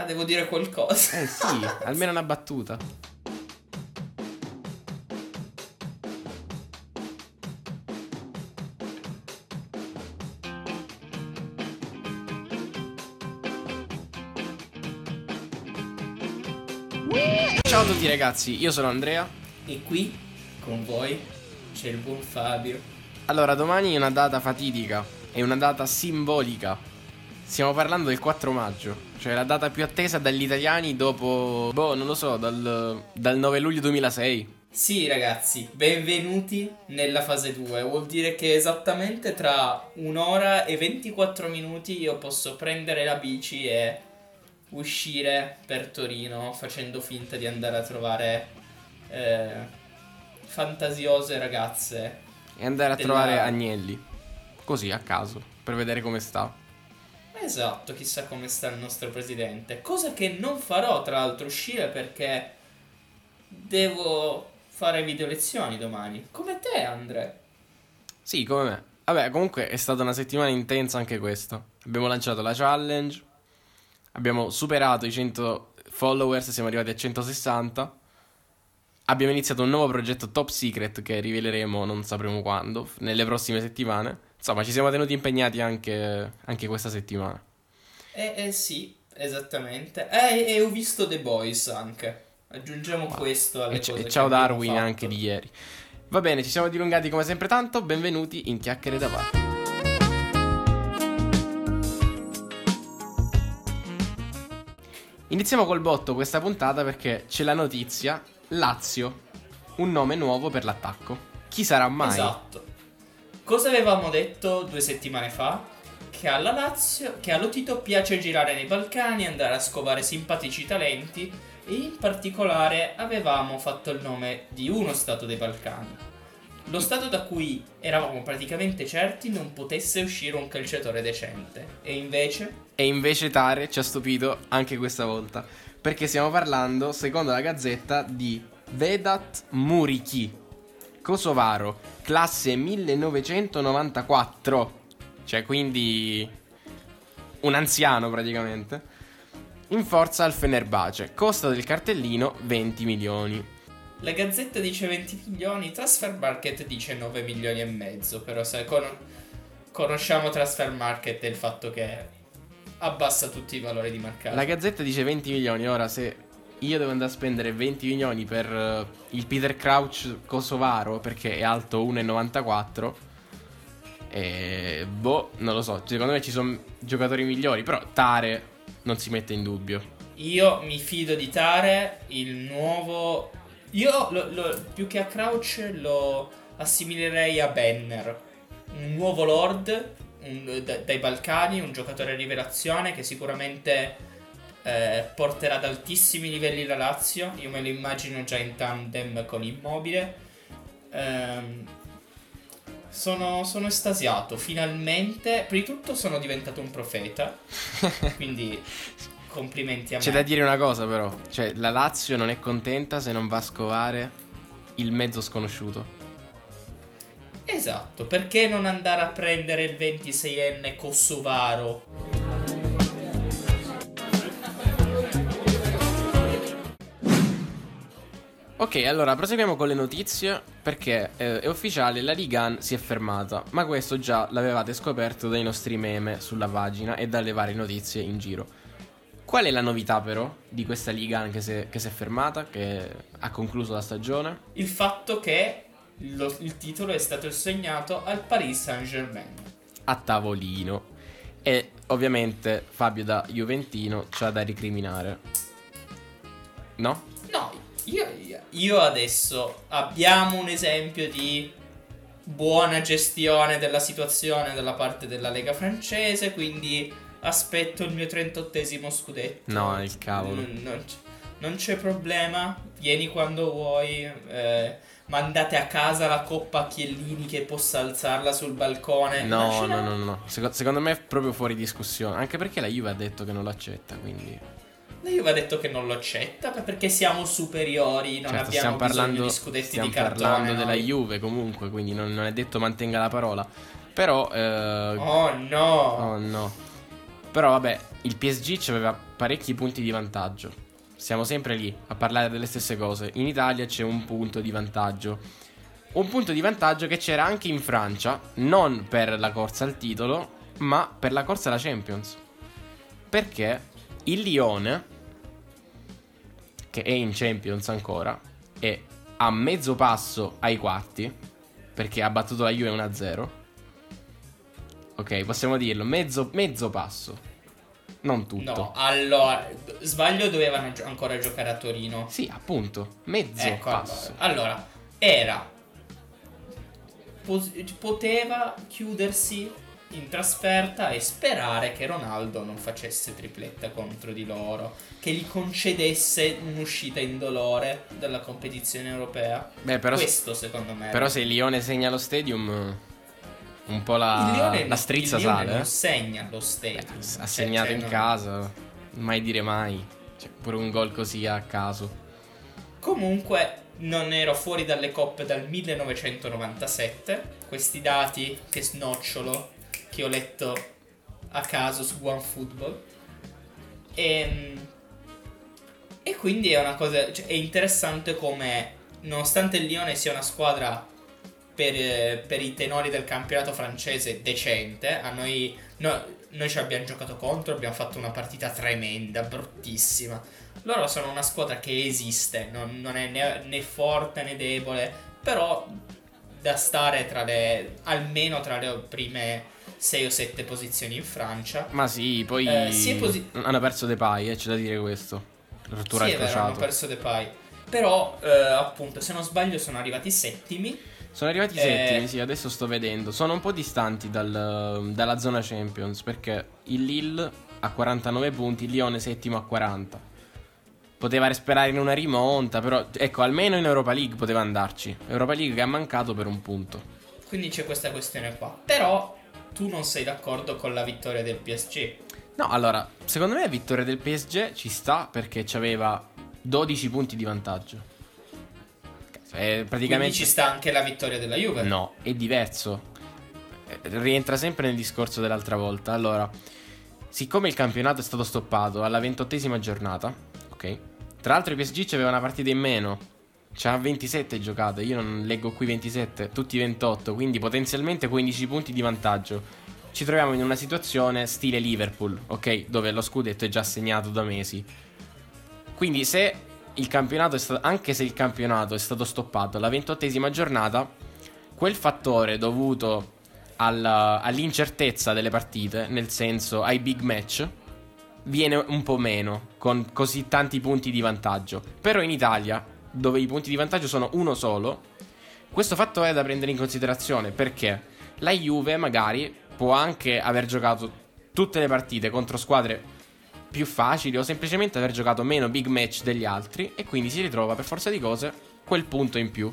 Ah, devo dire qualcosa. Eh sì, almeno una battuta. Ciao a tutti ragazzi, io sono Andrea. E qui, con voi, c'è il buon Fabio. Allora, domani è una data fatidica, è una data simbolica. Stiamo parlando del 4 maggio, cioè la data più attesa dagli italiani dopo, boh, non lo so, dal, dal 9 luglio 2006. Sì, ragazzi, benvenuti nella fase 2. Vuol dire che esattamente tra un'ora e 24 minuti io posso prendere la bici e uscire per Torino facendo finta di andare a trovare eh, fantasiose ragazze. E andare a Della- trovare Agnelli, così a caso, per vedere come sta. Esatto, chissà come sta il nostro presidente. Cosa che non farò, tra l'altro, uscire perché devo fare video lezioni domani. Come te, Andre. Sì, come me. Vabbè, comunque è stata una settimana intensa anche questa. Abbiamo lanciato la challenge, abbiamo superato i 100 followers, siamo arrivati a 160. Abbiamo iniziato un nuovo progetto top secret che riveleremo non sapremo quando, nelle prossime settimane. Insomma, ci siamo tenuti impegnati anche, anche questa settimana. Eh, eh sì, esattamente. Eh, e ho visto The Boys anche. Aggiungiamo questo alle E, c- ciao Darwin fatto. anche di ieri. Va bene, ci siamo dilungati come sempre tanto. Benvenuti in Chiacchiere da Bar. Iniziamo col botto questa puntata perché c'è la notizia Lazio, un nome nuovo per l'attacco. Chi sarà mai? Esatto. Cosa avevamo detto due settimane fa? Che alla Lazio, che allo Tito piace girare nei Balcani, andare a scovare simpatici talenti e in particolare avevamo fatto il nome di uno stato dei Balcani. Lo stato da cui eravamo praticamente certi non potesse uscire un calciatore decente. E invece E invece Tare ci ha stupito anche questa volta. Perché stiamo parlando, secondo la gazzetta, di Vedat Muriki, kosovaro, classe 1994. Cioè, quindi un anziano praticamente. In forza al Fenerbahce. Costa del cartellino 20 milioni. La Gazzetta dice 20 milioni, Transfer Market dice 9 milioni e mezzo, però sai, con- conosciamo Transfer Market e il fatto che abbassa tutti i valori di mercato. La gazzetta dice 20 milioni. Ora, se io devo andare a spendere 20 milioni per eh, il Peter Crouch kosovaro, perché è alto 1,94, e boh, non lo so. Secondo me ci sono giocatori migliori. Però Tare non si mette in dubbio. Io mi fido di Tare, il nuovo... Io lo- lo- più che a Crouch lo assimilerei a Banner, un nuovo Lord un- da- dai Balcani, un giocatore rivelazione che sicuramente eh, porterà ad altissimi livelli la Lazio. Io me lo immagino già in tandem con Immobile. Ehm, sono, sono estasiato, finalmente. Prima di tutto sono diventato un profeta, quindi complimenti a me. C'è da dire una cosa, però. Cioè, la Lazio non è contenta se non va a scovare il mezzo sconosciuto. Esatto, perché non andare a prendere il 26enne kosovaro? Ok, allora proseguiamo con le notizie perché eh, è ufficiale, la Ligan si è fermata, ma questo già l'avevate scoperto dai nostri meme sulla pagina e dalle varie notizie in giro. Qual è la novità però di questa Ligan che si è, che si è fermata, che ha concluso la stagione? Il fatto che lo- il titolo è stato assegnato al Paris Saint-Germain. A tavolino. E ovviamente Fabio da Juventino c'ha da ricriminare. No? No, io, io adesso abbiamo un esempio di buona gestione della situazione dalla parte della Lega francese, quindi aspetto il mio 38esimo scudetto. No, il cavolo. Non, non c- non c'è problema, vieni quando vuoi. eh, mandate a casa la coppa a Chiellini che possa alzarla sul balcone. No, Lasciala- no, no, no. Seco- secondo me è proprio fuori discussione. Anche perché la Juve ha detto che non l'accetta, quindi... La Juve ha detto che non lo accetta perché siamo superiori, non Certo, abbiamo stiamo bisogno parlando, di scudetti stiamo di cartone. parlando della noi. Juve comunque, quindi non, non è detto mantenga la parola. Però... eh, Oh no! Oh no. Però vabbè, il PSG aveva parecchi punti di vantaggio. Siamo sempre lì a parlare delle stesse cose. In Italia c'è un punto di vantaggio. Un punto di vantaggio che c'era anche in Francia, non per la corsa al titolo, ma per la corsa alla Champions. Perché il Lione, che è in Champions ancora, è a mezzo passo ai quarti, perché ha battuto la Juve 1-0. Ok, possiamo dirlo, mezzo, mezzo passo. Non tutto. No, allora, sbaglio dovevano ancora giocare a Torino. Sì, appunto, mezzo Ecco, passo. allora, allora, era pos- poteva chiudersi in trasferta e sperare che Ronaldo non facesse tripletta contro di loro, che gli concedesse un'uscita indolore dalla competizione europea. Beh, però, Questo secondo me. però se il Lione segna lo stadium, un po' il la, Lione, la strizza il Lione sale. non eh. segna lo stadium. Ha Cioè, segnato cioè, in non- casa, mai dire mai. Cioè, pure un gol così a caso. Comunque non ero fuori dalle coppe dal 1997. Questi dati che snocciolo che ho letto a caso su OneFootball. E, e quindi è una cosa. cioè, è interessante come, nonostante il Lione sia una squadra per, per i tenori del campionato francese decente, a noi, no- noi ci abbiamo giocato contro, abbiamo fatto una partita tremenda, bruttissima. Loro sono una squadra che esiste, non, non è né, né forte né debole, però da stare tra le almeno tra le prime 6 o 7 posizioni in Francia. Ma sì, poi Eh, si posi- hanno perso Depay, eh, c'è da dire questo. Rottura sì, è vero, hanno perso Depay. Però, eh, appunto, se non sbaglio, sono arrivati settimi. Sono arrivati Eh, settimi, sì, adesso sto vedendo. Sono un po' distanti dal- dalla zona Champions perché il Lille ha 49 punti, il Lione settimo a 40. Poteva sperare in una rimonta, però ecco, almeno in Europa League poteva andarci. Europa League che ha mancato per un punto. Quindi c'è questa questione qua. Però tu non sei d'accordo con la vittoria del PSG. No, allora, secondo me la vittoria del PSG ci sta perché aveva 12 punti di vantaggio. È Quindi praticamente ci sta anche la vittoria della Juve. No, è diverso. Eh, Rientra sempre nel discorso dell'altra volta. Allora, siccome il campionato è stato stoppato alla ventottesima giornata, ok? Tra l'altro i PSG c'aveva una partita in meno. C'ha 27 giocate, io non leggo qui 27, tutti 28, quindi potenzialmente 15 punti di vantaggio. Ci troviamo in una situazione stile Liverpool, ok? Dove lo scudetto è già segnato da mesi. Quindi se il campionato è stato, anche se il campionato è stato stoppato alla ventottesima giornata, quel fattore dovuto alla- all'incertezza delle partite, nel senso ai big match, viene un po' meno con così tanti punti di vantaggio. Però in Italia, dove i punti di vantaggio sono uno solo, questo fattore è da prendere in considerazione perché la Juve magari può anche aver giocato tutte le partite contro squadre più facili o semplicemente aver giocato meno big match degli altri e quindi si ritrova per forza di cose quel punto in più.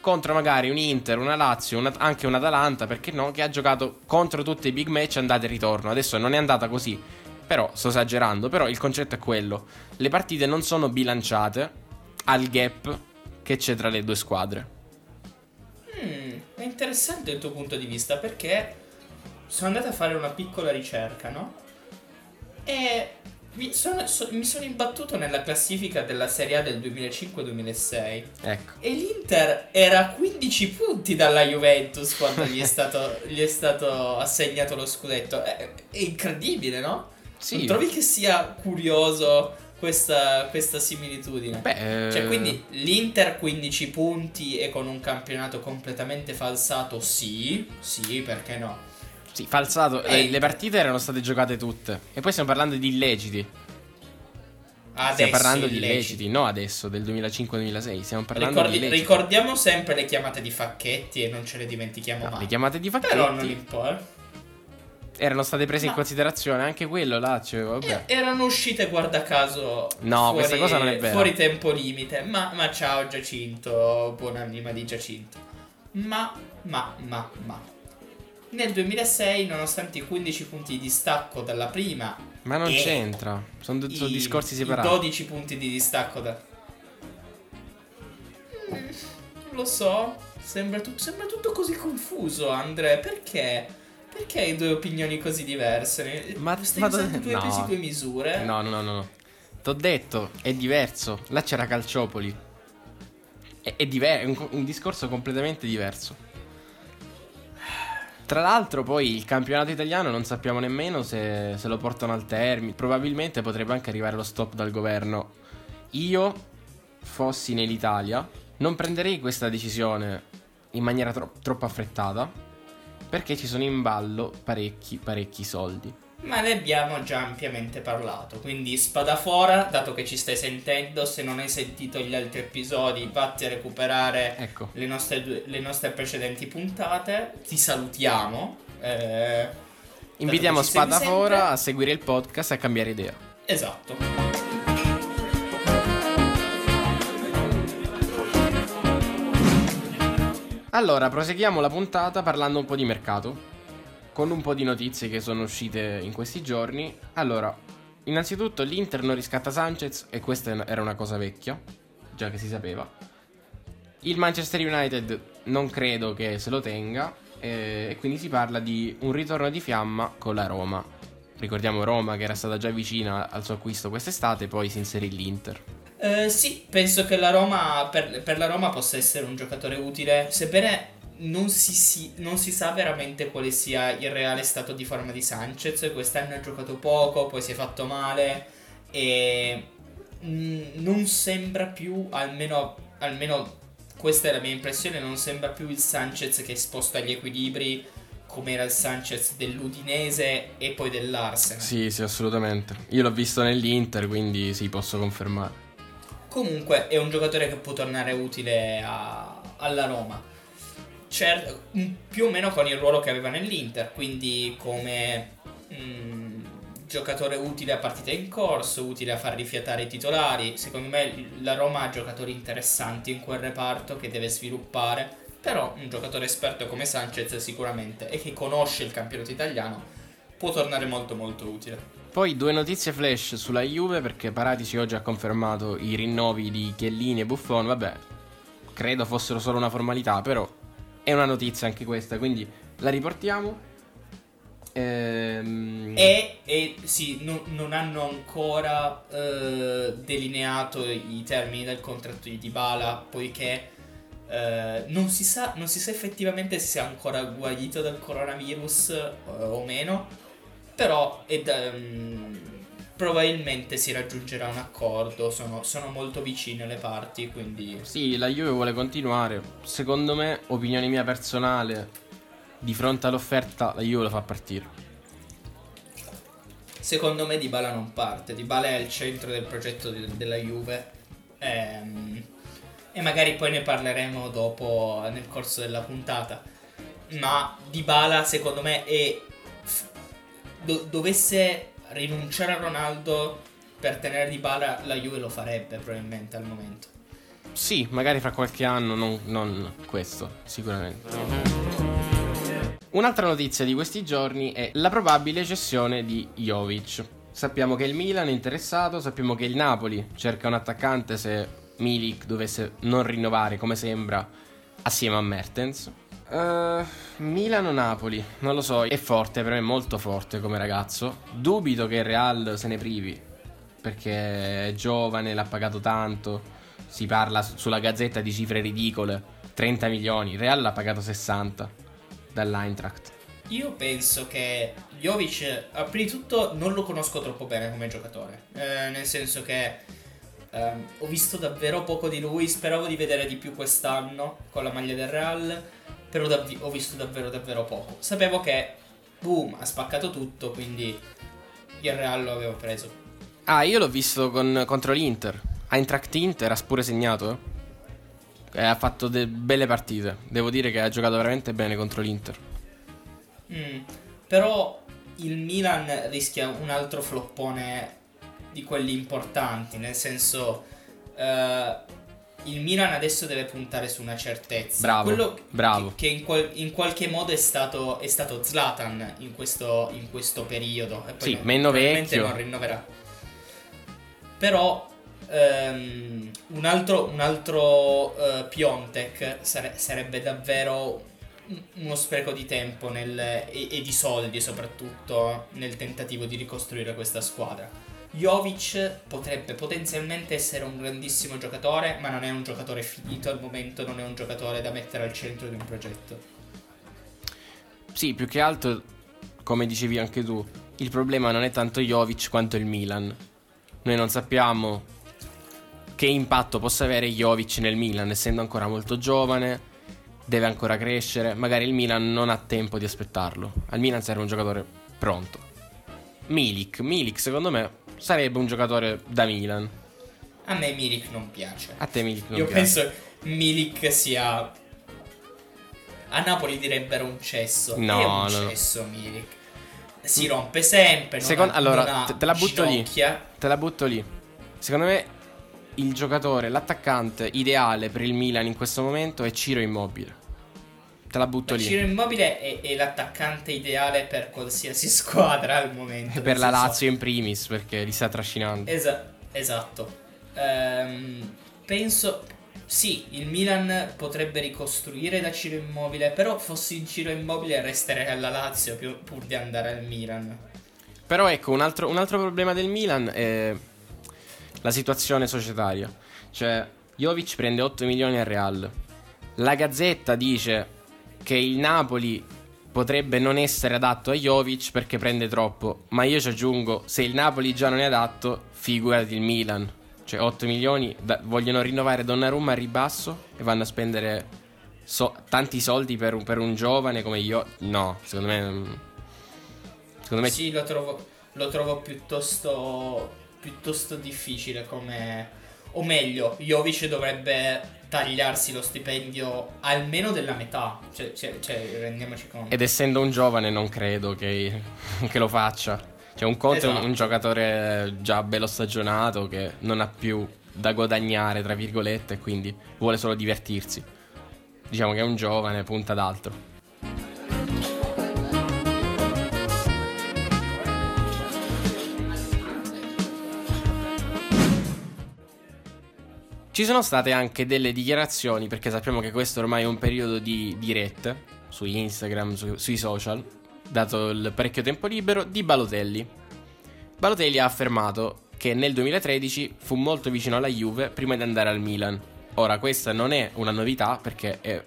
Contro magari un Inter, una Lazio, una- anche un Atalanta, perché no, che ha giocato contro tutti i big match andata e ritorno. Adesso non è andata così, però sto esagerando, però il concetto è quello. Le partite non sono bilanciate al gap che c'è tra le due squadre. Mm, è interessante il tuo punto di vista perché sono andato a fare una piccola ricerca, no? E mi sono, so- mi sono imbattuto nella classifica della Serie A del 2005-2006 Ecco. e l'Inter era a 15 punti dalla Juventus quando gli è stato, gli è stato assegnato lo scudetto. È, è incredibile, no? Sì. Non trovi che sia curioso questa, questa similitudine? Beh, Cioè, eh, quindi l'Inter 15 punti e con un campionato completamente falsato, sì, sì, perché no? Sì, falsato. Eh, le partite erano state giocate tutte. E poi stiamo parlando di illeciti. Adesso Stiamo parlando di illeciti. illeciti, no adesso, del 2005-2006. Stiamo parlando Ricordi- di illeciti. ricordiamo sempre le chiamate di Facchetti e non ce le dimentichiamo No, mai. le chiamate di Facchetti Però non importa. Erano state prese in Ma- considerazione anche quello là, cioè, vabbè. E- Erano uscite, guarda caso. No, fuori- questa cosa non è vera. Fuori tempo limite. Ma, ma ciao Giacinto, buonanima di Giacinto. Ma, ma, ma, ma. Nel 2006, nonostante i 15 punti di distacco dalla prima Ma non c'entra, sono, due- sono i- discorsi i separati. 12 punti di distacco da... Mm, non lo so, sembra, tut- sembra tutto così confuso, Andre, perché? Perché hai due opinioni così diverse? Ma- stai ma usando due no. pesi due misure? No, no, no, no. no. T'ho detto, è diverso. Là c'era Calciopoli. È, è diver- è un, un discorso completamente diverso. Tra l'altro, poi il campionato italiano non sappiamo nemmeno se, se lo portano al termine. Probabilmente potrebbe anche arrivare lo stop dal governo. Io, fossi nell'Italia, non prenderei questa decisione in maniera tro- troppo affrettata. Perché ci sono in ballo parecchi, parecchi soldi. Ma ne abbiamo già ampiamente parlato, quindi spadafora, dato che ci stai sentendo, se non hai sentito gli altri episodi, vatti a recuperare Ecco. le nostre, le nostre precedenti puntate. Ti salutiamo. eh, Invitiamo Spadafora sempre. a seguire il podcast e a cambiare idea. Esatto. Allora, proseguiamo la puntata parlando un po' di mercato. Con un po' di notizie che sono uscite in questi giorni. Allora, innanzitutto l'Inter non riscatta Sanchez e questa era una cosa vecchia, già che si sapeva. Il Manchester United non credo che se lo tenga e quindi si parla di un ritorno di fiamma con la Roma. Ricordiamo Roma che era stata già vicina al suo acquisto quest'estate, poi si inserì l'Inter. Eh, sì, penso che la Roma, per, per la Roma possa essere un giocatore utile, sebbene non si, si- non si sa veramente quale sia il reale stato di forma di Sanchez. Quest'anno ha giocato poco, poi si è fatto male e mm, non sembra più, almeno, almeno questa è la mia impressione, non sembra più il Sanchez che è esposto agli equilibri come era il Sanchez dell'Udinese e poi dell'Arsenal. Sì, sì, assolutamente. Io l'ho visto nell'Inter, quindi sì, posso confermare. Comunque è un giocatore che può tornare utile a- alla Roma. Cer- mm, più o meno con il ruolo che aveva nell'Inter, quindi come mm, giocatore utile a partite in corso, utile a far rifiatare i titolari. Secondo me la Roma ha giocatori interessanti in quel reparto che deve sviluppare, però un giocatore esperto come Sanchez sicuramente e che conosce il campionato italiano può tornare molto molto utile. Poi due notizie flash sulla Juve perché Paratici oggi ha confermato i rinnovi di Chiellini e Buffon. Vabbè, credo fossero solo una formalità, però è una notizia anche questa, quindi la riportiamo. Ehm... E, e sì, no- non hanno ancora eh, delineato i termini del contratto di Dybala, poiché eh, non, si sa, non si sa effettivamente se sia ancora guarito dal coronavirus eh, o meno, però da- mm, probabilmente si raggiungerà un accordo, sono, sono molto vicine le parti, quindi... Sì, la Juve vuole continuare. Secondo me, opinione mia personale, di fronte all'offerta la Juve lo fa partire. Secondo me Dybala non parte, Dybala è al centro del progetto de- della Juve ehm, e magari poi ne parleremo dopo nel corso della puntata. Ma Dybala secondo me è do- dovesse rinunciare a Ronaldo per tenere Dybala la Juve lo farebbe probabilmente al momento. Sì, magari fra qualche anno, non, non questo, sicuramente. Un'altra notizia di questi giorni è la probabile cessione di Jovic. Sappiamo che il Milan è interessato, sappiamo che il Napoli cerca un attaccante se Milik dovesse non rinnovare, come sembra, assieme a Mertens. Eh, Milano-Napoli, non lo so, è forte, per me è molto forte come ragazzo. Dubito che il Real se ne privi, perché è giovane, l'ha pagato tanto. Si parla su- sulla gazzetta di cifre ridicole, 30 milioni. Il Real l'ha pagato 60 dall'Eintracht. Io penso che Jovic, eh, prima di tutto, non lo conosco troppo bene come giocatore. Eh, nel senso che ehm, ho visto davvero poco di lui. Speravo di vedere di più quest'anno con la maglia del Real. Però davvi- ho visto davvero, davvero poco. Sapevo che, boom, ha spaccato tutto. Quindi il Real lo avevo preso. Ah, io l'ho visto con- contro l'Inter. Eintracht Inter ha pure segnato. eh. E ha fatto de- belle partite. Devo dire che ha giocato veramente bene contro l'Inter. Mm, Però il Milan rischia un altro floppone di quelli importanti, nel senso eh, il Milan adesso deve puntare su una certezza. Bravo, Quello bravo. Che, che in, qual- in qualche modo è stato, è stato Zlatan in questo, in questo periodo. E poi Sì, non- meno vecchio. non rinnoverà. Però ehm, un altro, un altro eh, Piontek sare- sarebbe davvero uno spreco di tempo nel, e, e, di soldi soprattutto nel tentativo di ricostruire questa squadra. Jovic potrebbe potenzialmente essere un grandissimo giocatore, ma non è un giocatore finito al momento, non è un giocatore da mettere al centro di un progetto. Sì, più che altro, come dicevi anche tu, il problema non è tanto Jovic quanto il Milan. Noi non sappiamo che impatto possa avere Jovic nel Milan, essendo ancora molto giovane, deve ancora crescere, magari il Milan non ha tempo di aspettarlo. Al Milan serve un giocatore pronto. Milik, Milik secondo me sarebbe un giocatore da Milan. A me Milik non piace. A te Milik non Io piace. penso Milik sia a Napoli direbbero un cesso. No, è un no. cesso Milik. Si rompe sempre. Secondo- ha, allora, te- te la butto lì. ginocchia. Te la butto lì. Secondo me il giocatore, l'attaccante ideale per il Milan in questo momento è Ciro Immobile. Te la butto lì. Ciro Immobile è, è l'attaccante ideale per qualsiasi squadra al momento. E per nel la Lazio in primis perché li sta trascinando. Esa- esatto. Ehm, penso. Sì, il Milan potrebbe ricostruire da Ciro Immobile, però fossi in Ciro Immobile resterei alla Lazio più- pur di andare al Milan. Però ecco, un altro, un altro problema del Milan è la situazione societaria. Cioè, Jovic prende 8 milioni al Real. La Gazzetta dice che il Napoli potrebbe non essere adatto a Jovic perché prende troppo. Ma io ci aggiungo, se il Napoli già non è adatto, figurati il Milan. Cioè, 8 milioni, da- vogliono rinnovare Donnarumma a ribasso e vanno a spendere so- tanti soldi per un, per un giovane come io. No, secondo me... mm, Secondo me Sì, lo trovo, lo trovo piuttosto, piuttosto difficile come... O meglio, Jovic dovrebbe tagliarsi lo stipendio almeno della metà. Cioè, cioè- cioè, rendiamoci conto. Ed essendo un giovane non credo che, che lo faccia. Cioè un conto è un- Esatto. un giocatore già bello stagionato che non ha più da guadagnare, tra virgolette, e quindi vuole solo divertirsi. Diciamo che è un giovane, punta ad altro. Ci sono state anche delle dichiarazioni, perché sappiamo che questo ormai è un periodo di dirette su Instagram, su- sui social, dato il parecchio tempo libero, di Balotelli. Balotelli ha affermato che nel 2013 fu molto vicino alla Juve prima di andare al Milan. Ora, questa non è una novità perché è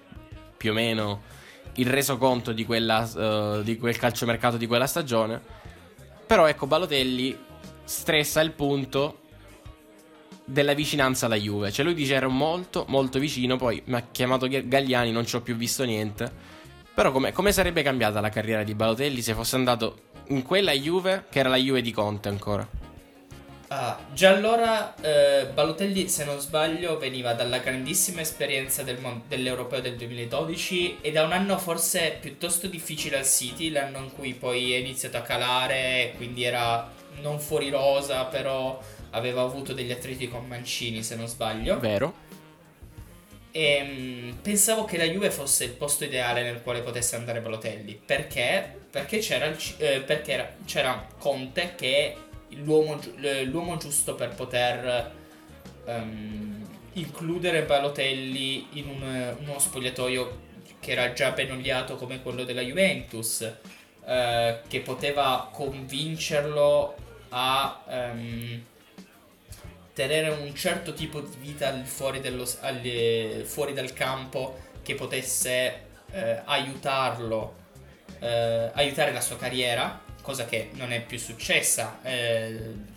più o meno il resoconto di, quella, eh, di quel calciomercato di quella stagione. Però ecco, Balotelli stressa il punto della vicinanza alla Juve. Cioè lui dice ero molto molto vicino, poi mi ha chiamato Ga- Gagliani, non ci ho più visto niente. Però come, come sarebbe cambiata la carriera di Balotelli se fosse andato in quella Juve, che era la Juve di Conte ancora? Ah, già allora eh, Balotelli, se non sbaglio, veniva dalla grandissima esperienza del mon- dell'Europeo del 2012 e da un anno forse piuttosto difficile al City, l'anno in cui poi è iniziato a calare, quindi era non fuori rosa, però aveva avuto degli attriti con Mancini, se non sbaglio. Vero? E mm, pensavo che la Juve fosse il posto ideale nel quale potesse andare Balotelli. Perché? Perché c'era, il eh, perché era- c'era Conte che è l'uomo, l'uomo giusto per poter ehm, includere Balotelli in un- uno spogliatoio che era già ben oliato come quello della Juventus. eh, che poteva convincerlo a ehm, tenere un certo tipo di vita fuori, dello, al- eh, fuori dal campo che potesse eh, aiutarlo, eh, aiutare la sua carriera, cosa che non è più successa. Eh,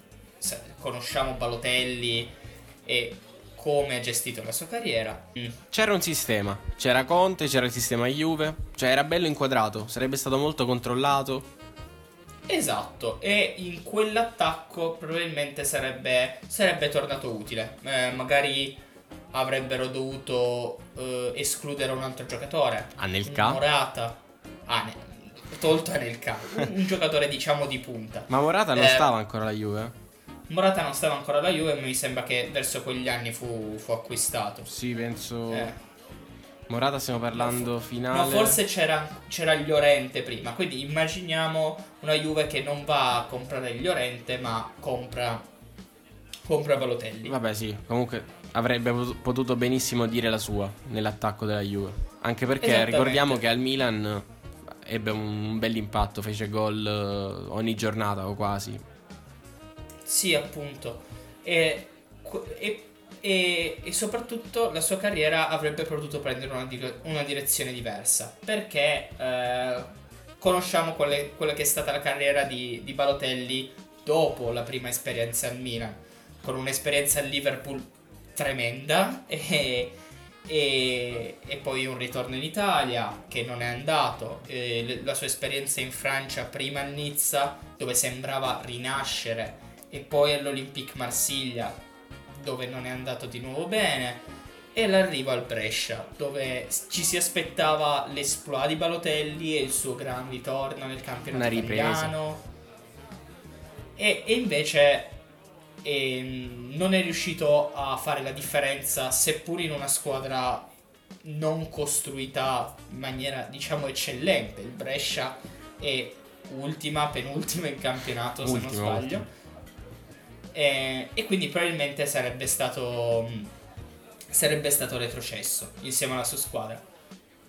conosciamo Balotelli e come ha gestito la sua carriera. Mm. C'era un sistema, c'era Conte, c'era il sistema Juve, cioè era bello inquadrato, sarebbe stato molto controllato. Esatto, e in quell'attacco probabilmente sarebbe, sarebbe tornato utile. Eh, magari avrebbero dovuto eh, escludere un altro giocatore. Anelka? Morata. Ah, ne- tolto Anelka. Un, un giocatore diciamo di punta. Ma Morata non Eh, stava ancora alla Juve? Morata non stava ancora alla Juve, ma mi sembra che verso quegli anni fu, fu acquistato. Sì, penso... Eh. Morata stiamo parlando finale... No, forse c'era, c'era il Llorente prima. Quindi immaginiamo una Juve che non va a comprare il Llorente, ma compra, compra Balotelli. Vabbè sì, comunque avrebbe potu- potuto benissimo dire la sua nell'attacco della Juve. Anche perché ricordiamo che al Milan ebbe un bel impatto, fece gol eh, ogni giornata o quasi. Sì, appunto. E, e- e- e soprattutto la sua carriera avrebbe potuto prendere una, di- una direzione diversa. Perché eh, conosciamo quelle- quella che è stata la carriera di, di Balotelli dopo la prima esperienza al Milan. Con un'esperienza al Liverpool tremenda e, e- e poi un ritorno in Italia che non è andato. e la sua esperienza in Francia prima al Nizza dove sembrava rinascere e poi all'Olympique Marsiglia dove non è andato di nuovo bene e l'arrivo al Brescia dove ci si aspettava l'esploit di Balotelli e il suo gran ritorno nel campionato italiano. E, e invece ehm, non è riuscito a fare la differenza seppur in una squadra non costruita in maniera diciamo eccellente. Il Brescia è ultima penultima in campionato se non sbaglio. ultima. E, e quindi probabilmente sarebbe stato sarebbe stato retrocesso insieme alla sua squadra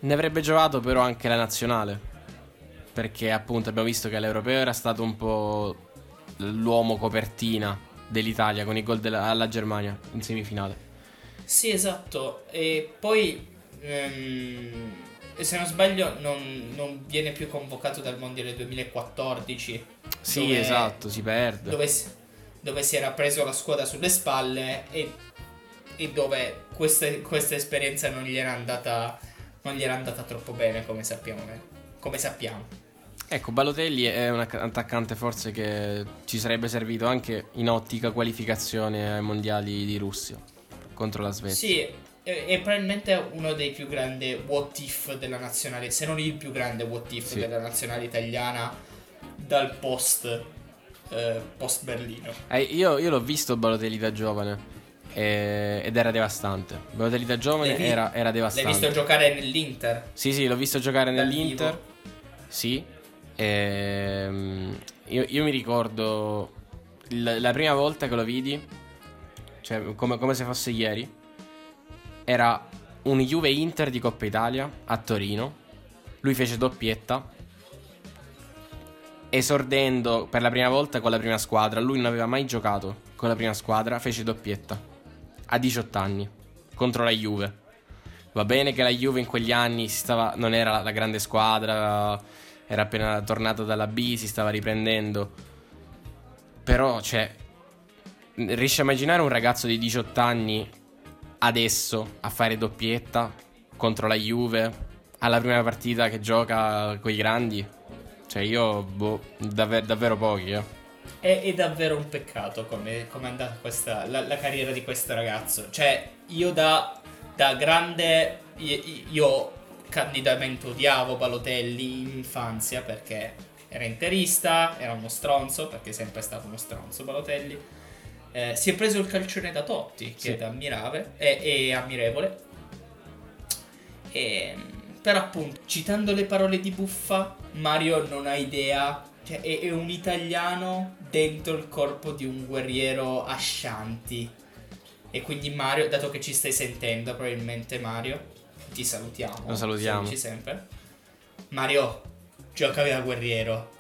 Ne avrebbe giocato però anche la nazionale. Perché appunto abbiamo visto che l'europeo era stato un po' l'uomo copertina dell'Italia con i gol della- alla Germania in semifinale. Sì, esatto. E poi, ehm, se non sbaglio, non, non viene più convocato dal Mondiale 2014. Sì, dove- esatto, si perde. Dove, dove si era preso la squadra sulle spalle e, e dove questa, questa esperienza non gli era andata non gli era andata troppo bene, come sappiamo. Come sappiamo. Ecco, Balotelli è un acc- attaccante forse che ci sarebbe servito anche in ottica qualificazione ai mondiali di Russia contro la Svezia. Sì, è, è probabilmente uno dei più grandi what if della nazionale, se non il più grande what if Sì. della nazionale italiana dal post, eh, post Berlino. Eh, io, io l'ho visto Balotelli da giovane eh, ed era devastante. Balotelli da giovane L'hai vi- era, era L'hai devastante. visto giocare nell'Inter? Sì, sì, l'ho visto giocare Dal nell'Inter. vivo? Sì. Ehm, io, io mi ricordo il- la prima volta che lo vidi, cioè come, come se fosse ieri, era un Juve Inter di Coppa Italia a Torino. Lui fece doppietta. Esordendo per la prima volta con la prima squadra. Lui non aveva mai giocato con la prima squadra, fece doppietta. A 18 anni. Contro la Juve. Va bene che la Juve in quegli anni stava, non era la grande squadra, era appena tornato dalla B, si stava riprendendo. Però, cioè, riesci a immaginare un ragazzo di 18 anni adesso a fare doppietta contro la Juve alla prima partita che gioca con i grandi? Cioè, io, boh, davvero, davvero pochi, eh. È, è davvero un peccato come come è andata questa, la, la carriera di questo ragazzo. Cioè, io da, da grande. Io, io candidamente odiavo Balotelli in infanzia perché era interista, era uno stronzo, perché è sempre stato uno stronzo Balotelli. Eh, si è preso il calcione da Totti, che Sì. è è, è ammirevole. E, però appunto, citando le parole di Buffa, Mario non ha idea, cioè è, è un italiano dentro il corpo di un guerriero Ashanti. E quindi Mario, dato che ci stai sentendo, probabilmente Mario, ti salutiamo. Lo salutiamo. saluti sempre. Mario, giocavi da guerriero.